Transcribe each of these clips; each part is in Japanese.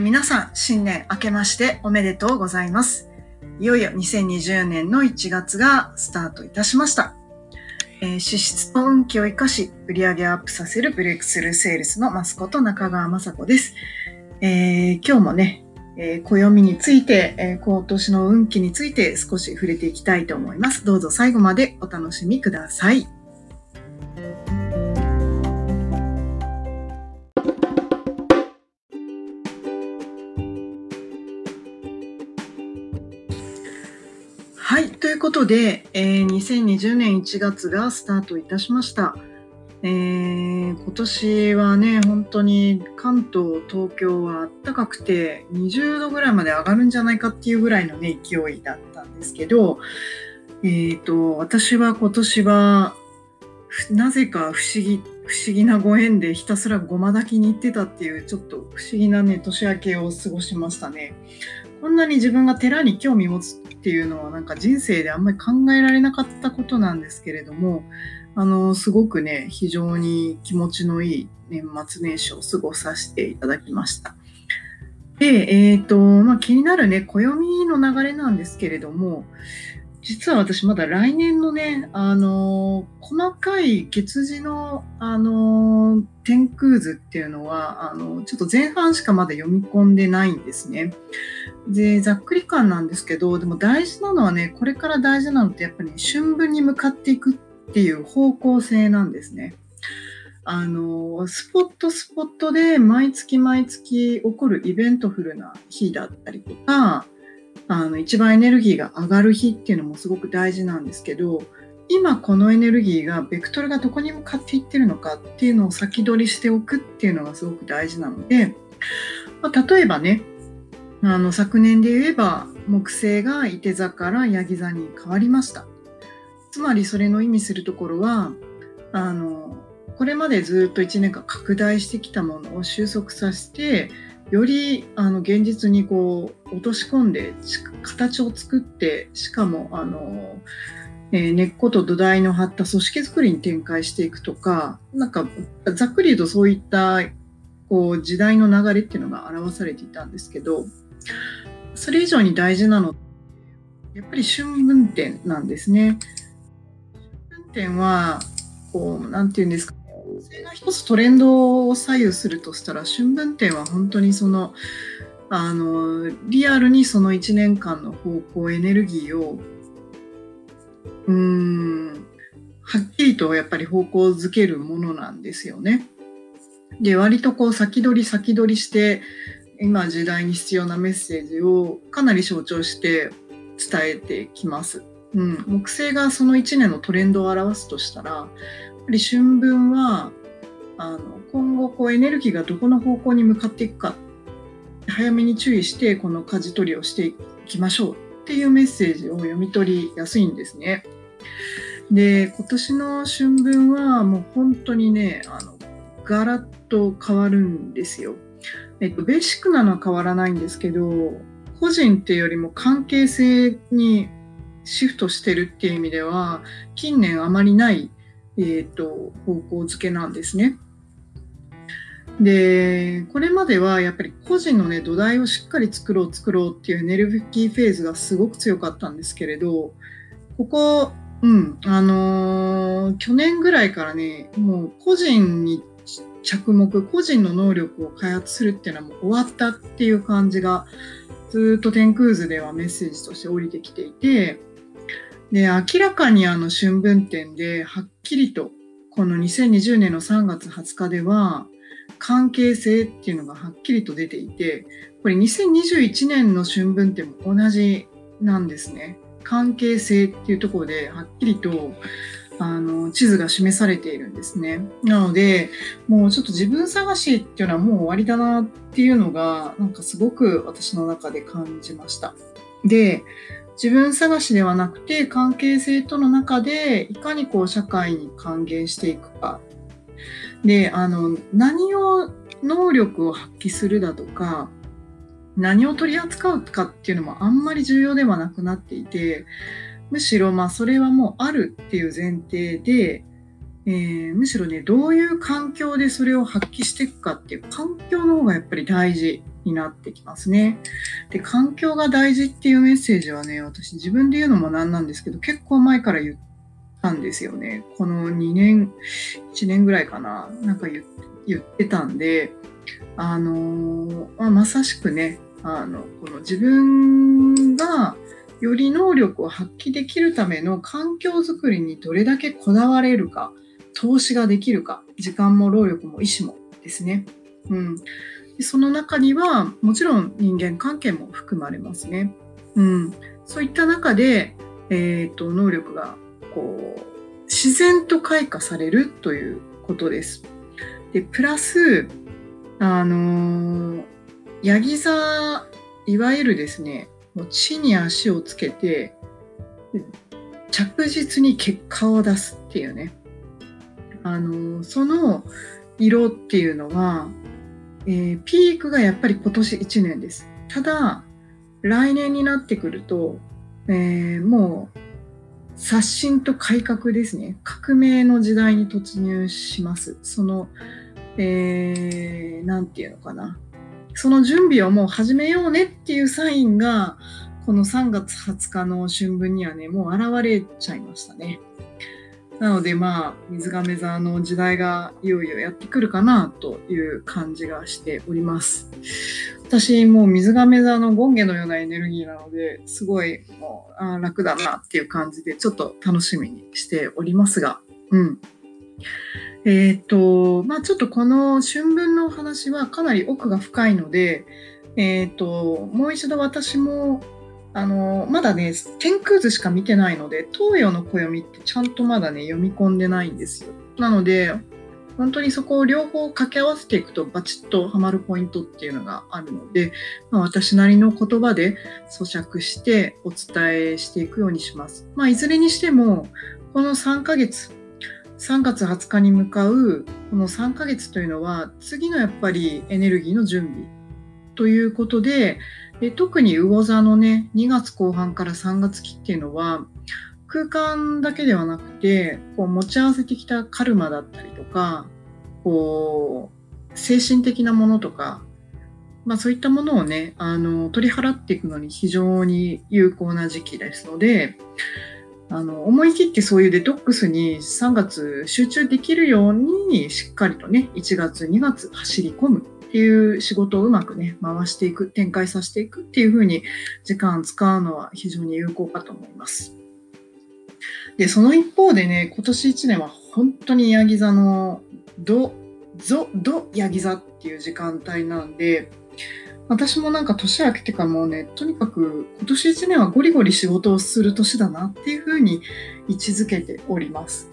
皆さん、新年明けましておめでとうございます。いよいよ2020年の1月がスタートいたしました。えー、支出と運気を生かし、売上アップさせるブレイクスルーセールスのマスコット中川雅子です。えー、今日もね、えー、暦について、え今年の運気について少し触れていきたいと思います。どうぞ最後までお楽しみくださ。い。ことで、えー、2020年1月がスタートいたしました。えー、今年はね、本当に関東、東京は暖かくて20度ぐらいまで上がるんじゃないかっていうぐらいのね、勢いだったんですけど、え、ー、と、私は今年は、なぜか不思議、不思議なご縁でひたすらごま炊きに行ってたっていう、ちょっと不思議なね、年明けを過ごしましたね。こんなに自分が寺に興味持つっていうのはなんか人生であんまり考えられなかったことなんですけれども、あの、すごくね、非常に気持ちのいい年末年始を過ごさせていただきました。で、えっ、ー、と、まあ、気になるね、暦の流れなんですけれども、実は私まだ来年のね、あの細かい月次の、あの天空図っていうのは、あのちょっと前半しかまだ読み込んでないんですね。で、ざっくり感なんですけど、でも大事なのはね、これから大事なのってやっぱり、ね、春分に向かっていくっていう方向性なんですね。あの、スポットスポットで毎月毎月起こるイベントフルな日だったりとか、あの一番エネルギーが上がる日っていうのもすごく大事なんですけど今このエネルギーがベクトルがどこに向かっていってるのかっていうのを先取りしておくっていうのがすごく大事なので、まあ、例えばねあの昨年で言えば木星が伊手座からヤギ座に変わりました。つまりそれの意味するところはあのこれまでずっと1年間拡大してきたものを収束させてよりあの現実にこう落とし込んで形を作ってしかもあの、えー、根っこと土台の張った組織づくりに展開していくとかなんかざっくり言うとそういったこう時代の流れっていうのが表されていたんですけどそれ以上に大事なのやっぱり春分点なんですね。春分点はこうなんて言うんですかそれが一つトレンドを左右するとしたら春分点は本当にそのあのリアルにその1年間の方向エネルギーをうーんはっきりとやっぱり方向づけるものなんですよね。で割とこう先取り先取りして今時代に必要なメッセージをかなり象徴して伝えてきます。うん、木星がその1年のトレンドを表すとしたらぱり春分はあの今後こうエネルギーがどこの方向に向かっていくか早めに注意してこの舵取りをしていきましょうっていうメッセージを読み取りやすいんですね。で今年の春分はもう本当にねあのガラッと変わるんですよ。えっと、ベーシックなのは変わらないんですけど個人っていうよりも関係性にシフトしてるっていう意味では近年あまりないえーと、方向づけなんですね。でこれまではやっぱり個人のね土台をしっかり作ろう作ろうっていうエネルギーフェーズがすごく強かったんですけれどここ、うんあのー、去年ぐらいからねもう個人に着目個人の能力を開発するっていうのはもう終わったっていう感じがずっと天空図ではメッセージとして降りてきていてで明らかにあの春分点ではっきりとこの2020年の3月20日では関係性っていうのがはっきりと出ていてこれ2021年の春分点も同じなんですね。関係性っていうところではっきりとあの地図が示されているんですね。なのでもうちょっと自分探しっていうのはもう終わりだなっていうのがなんかすごく私の中で感じました。で自分探しではなくて関係性との中でいかにこう社会に還元していくか。であの何を能力を発揮するだとか何を取り扱うかっていうのもあんまり重要ではなくなっていてむしろまあそれはもうあるっていう前提で、えー、むしろねどういう環境でそれを発揮していくかっていう環境の方がやっぱり大事。になってきますね。で、環境が大事っていうメッセージはね、私自分で言うのもなんなんですけど、結構前から言ったんですよね。この2年、1年ぐらいかな、なんか言ってたんで、あのまあ、まさしくね、あの、この自分がより能力を発揮できるための環境づくりにどれだけこだわれるか、投資ができるか、時間も労力も意思もですね。うん。その中には、もちろん人間関係も含まれますね。うん。そういった中で、えっ、ー、と、能力が、こう、自然と開花されるということです。で、プラス、あのー、ヤギ座、いわゆるですね、もう地に足をつけて、着実に結果を出すっていうね。あのー、その色っていうのは、えー、ピークがやっぱり今年1年です。ただ、来年になってくると、えー、もう刷新と改革ですね。革命の時代に突入します。その、えー、なんていうのかな。その準備をもう始めようねっていうサインが、この3月20日の春分にはね、もう現れちゃいましたね。なのでまあ、水亀座の時代がいよいよやってくるかなという感じがしております。私もう水亀座の権下のようなエネルギーなので、すごいもうあ楽だなっていう感じでちょっと楽しみにしておりますが、うん。えっ、と、まあちょっとこの春分のお話はかなり奥が深いので、えっ、と、もう一度私も、あの、まだね、天空図しか見てないので、東洋の暦ってちゃんとまだね、読み込んでないんですよ。なので、本当にそこを両方掛け合わせていくとバチッとはまるポイントっていうのがあるので、まあ、私なりの言葉で咀嚼してお伝えしていくようにします。まあ、いずれにしても、この3ヶ月、3月20日に向かうこの3ヶ月というのは次のやっぱりエネルギーの準備ということでで特に魚座のね2月後半から3月期っていうのは空間だけではなくてこう持ち合わせてきたカルマだったりとかこう精神的なものとか、まあ、そういったものをねあの取り払っていくのに非常に有効な時期ですのであの思い切ってそういうデトックスに3月集中できるようにしっかりとね1月2月走り込む。っていう仕事をうまくね回していく展開させていくっていう風に時間使うのは非常に有効かと思います。でその一方でね今年1年は本当にヤギ座のドゾドヤギ座っていう時間帯なんで私もなんか年明けてかもうね、とにかく今年1年はゴリゴリ仕事をする年だなっていうふうに位置づけております。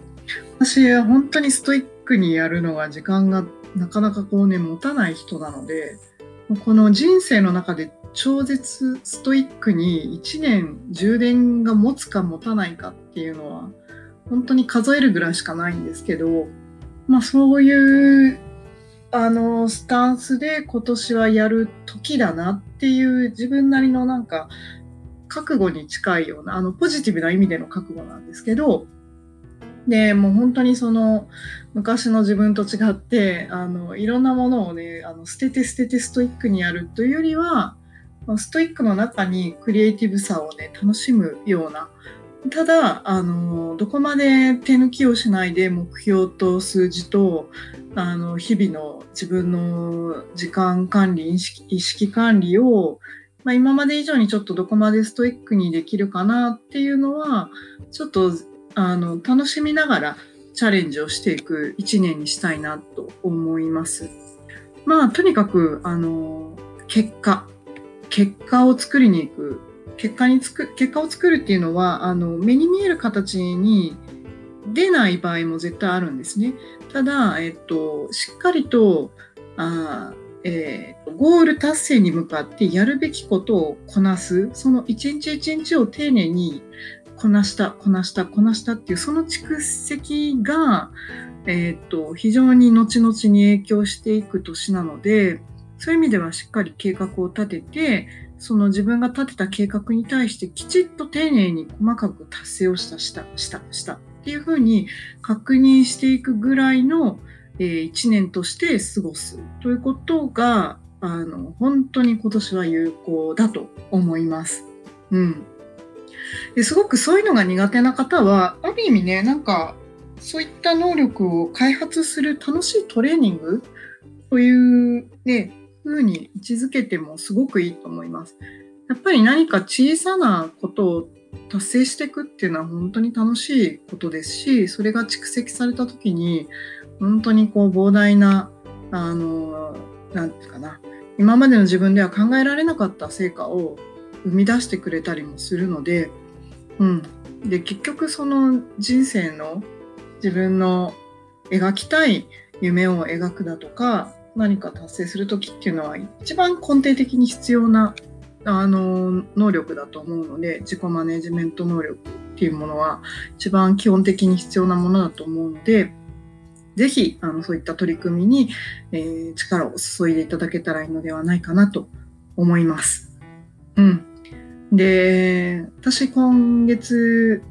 私は本当にストイックにやるのが時間がなかなかこうね、持たない人なので、この人生の中で超絶ストイックに1年充電が持つか持たないかっていうのは本当に数えるぐらいしかないんですけど、まあそういうあのスタンスで今年はやる時だなっていう自分なりのなんか覚悟に近いようなあのポジティブな意味での覚悟なんですけどでもう本当にその昔の自分と違ってあのいろんなものをねあの捨てて捨ててストイックにやるというよりはストイックの中にクリエイティブさをね楽しむような。ただあのどこまで手抜きをしないで目標と数字とあの日々の自分の時間管理意識意識管理を、まあ、今まで以上にちょっとどこまでストイックにできるかなっていうのはちょっとあの楽しみながらチャレンジをしていく一年にしたいなと思います。まあとにかくあの結果結果を作りに行く結果につく結果を作るっていうのはあの目に見える形に出ない場合も絶対あるんですね。ただ、えっと、しっかりとあ、えー、ゴール達成に向かってやるべきことをこなすその一日一日を丁寧にこなしたこなしたこなしたっていうその蓄積が、えー、と非常に後々に影響していく年なのでそういう意味ではしっかり計画を立ててその自分が立てた計画に対してきちっと丁寧に細かく達成をした、した、した、したっていうふうに確認していくぐらいの、えー、1年として過ごすということが、あの、本当に今年は有効だと思います。うん。ですごくそういうのが苦手な方は、ある意味ね、なんか、そういった能力を開発する楽しいトレーニングというね、風に位置づけてもすごくいいと思います。やっぱり何か小さなことを達成していくっていうのは本当に楽しいことですし、それが蓄積された時に、本当にこう膨大な、あの、なんていうかな、今までの自分では考えられなかった成果を生み出してくれたりもするので、うん。で、結局その人生の自分の描きたい夢を描くだとか、何か達成する時っていうのは一番根底的に必要なあの能力だと思うので自己マネジメント能力っていうものは一番基本的に必要なものだと思うのでぜひあのそういった取り組みに、えー、力を注いでいただけたらいいのではないかなと思います。うん。で、私今月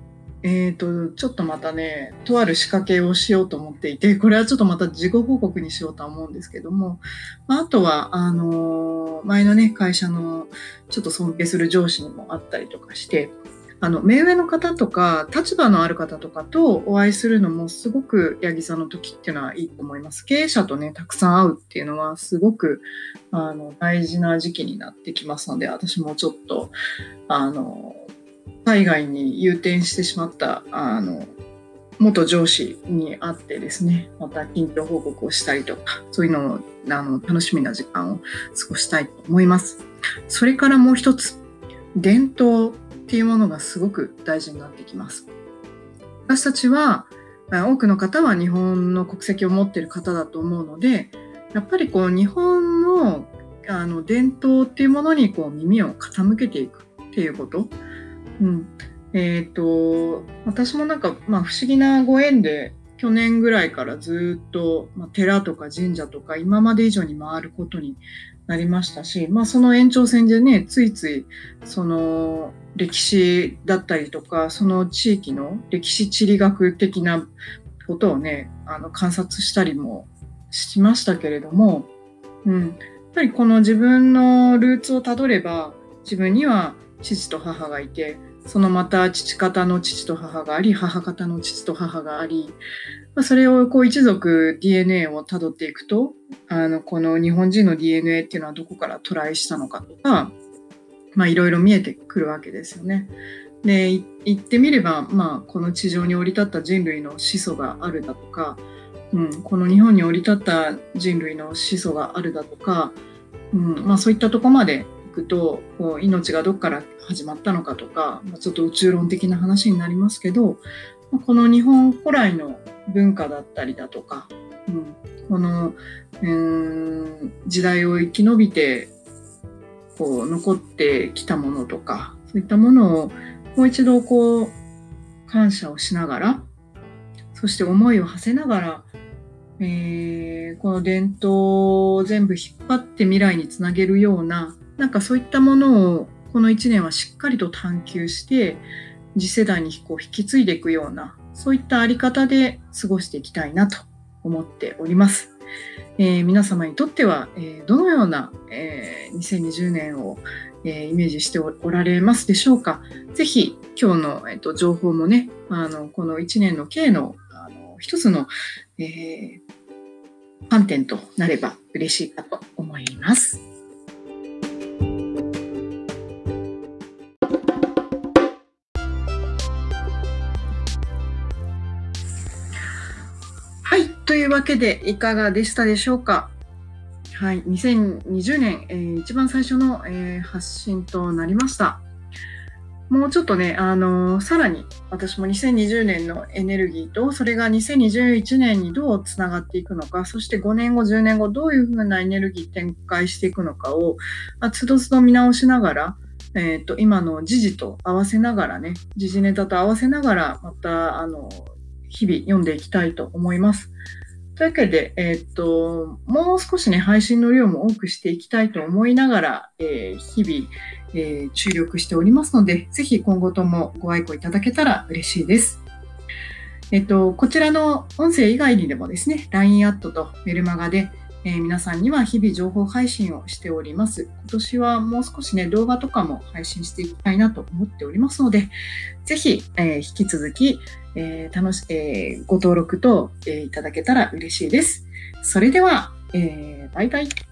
えっ、ー、と、ちょっとまたね、とある仕掛けをしようと思っていて、これはちょっとまた事後報告にしようとは思うんですけども、まあ、あとは、あのー、前のね、会社のちょっと尊敬する上司にもあったりとかして、あの、目上の方とか、立場のある方とかとお会いするのもすごく八木さんの時っていうのはいいと思います。経営者とね、たくさん会うっていうのはすごく、あの、大事な時期になってきますので、私もちょっと、あの、海外に誘転してしまったあの元上司に会ってですねまた近況報告をしたりとかそういうのをあの楽しみな時間を過ごしたいと思いますそれからもう一つ伝統っていうものがすごく大事になってきます私たちは多くの方は日本の国籍を持っている方だと思うのでやっぱりこう日本のあの伝統っていうものにこう耳を傾けていくっていうことうん。えっ、ー、と、私もなんか、まあ不思議なご縁で、去年ぐらいからずっと、まあ、寺とか神社とか今まで以上に回ることになりましたし、まあその延長線でね、ついつい、その歴史だったりとか、その地域の歴史地理学的なことをね、あの観察したりもしましたけれども、うん。やっぱりこの自分のルーツをたどれば、自分には父と母がいて、そのまた父方の父と母があり、母方の父と母があり、まあ、それをこう一族 DNA をたどっていくと、あの、この日本人の DNA っていうのはどこからトライしたのかとか、まあいろいろ見えてくるわけですよね。で、言ってみれば、まあこの地上に降り立った人類の始祖があるだとか、うん、この日本に降り立った人類の始祖があるだとか、うん、まあそういったとこまでくとこう命がどっから始まったのかとか、まあ、ちょっと宇宙論的な話になりますけど、この日本古来の文化だったりだとか、うん、このうん時代を生き延びてこう残ってきたものとかそういったものをもう一度こう感謝をしながらそして思いを馳せながらえー、この伝統を全部引っ張って未来につなげるようななんかそういったものをこの1年はしっかりと探求して次世代にこう引き継いでいくようなそういったあり方で過ごしていきたいなと思っております。えー、皆様にとっては、えー、どのような、えー、2020年を、えイメージしておられますでしょうか？ぜひ今日の、えーと、情報もねあのこの1年の計のあの一つの、え観点となれば嬉しいかと思います。というわけでいかがでしたでしょうか？はい、2020年、えー、一番最初の、えー、発信となりました。もうちょっとね、あのー、さらに私も2020年のエネルギーと、それが2021年にどうつながっていくのか、そして5年後、10年後、どういうふうなエネルギー展開していくのかを、つどつど見直しながら、えっ、と、今の時事と合わせながらね、時事ネタと合わせながら、また、あの、日々読んでいきたいと思います。というわけで、えー、っと、もう少しね、配信の量も多くしていきたいと思いながら、えー、日々、えー、注力しておりますので、ぜひ今後ともご愛顧いただけたら嬉しいです。えっと、こちらの音声以外にでもですね、LINE アットとメルマガで、えー、皆さんには日々情報配信をしております。今年はもう少しね、動画とかも配信していきたいなと思っておりますので、ぜひ、えー、引き続き、えー、楽し、えー、ご登録と、えー、いただけたら嬉しいです。それでは、えー、バイバイ。